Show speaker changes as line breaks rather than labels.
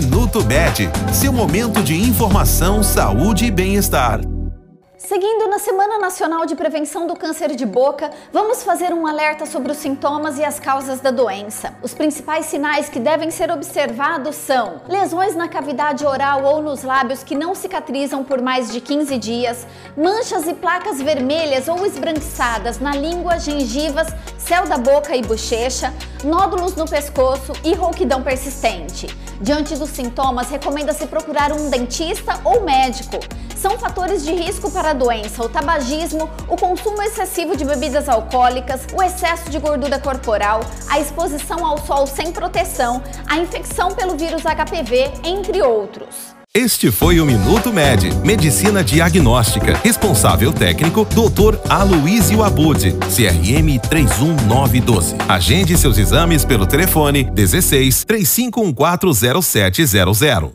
Minuto Med, seu momento de informação, saúde e bem-estar.
Seguindo na Semana Nacional de Prevenção do Câncer de Boca, vamos fazer um alerta sobre os sintomas e as causas da doença. Os principais sinais que devem ser observados são lesões na cavidade oral ou nos lábios que não cicatrizam por mais de 15 dias, manchas e placas vermelhas ou esbranquiçadas na língua, gengivas, céu da boca e bochecha, nódulos no pescoço e rouquidão persistente. Diante dos sintomas, recomenda-se procurar um dentista ou médico. São fatores de risco para a doença o tabagismo, o consumo excessivo de bebidas alcoólicas, o excesso de gordura corporal, a exposição ao sol sem proteção, a infecção pelo vírus HPV, entre outros.
Este foi o Minuto Med, Medicina Diagnóstica. Responsável técnico, Dr. Aloysio Abud, CRM 31912. Agende seus exames pelo telefone 16 35140700.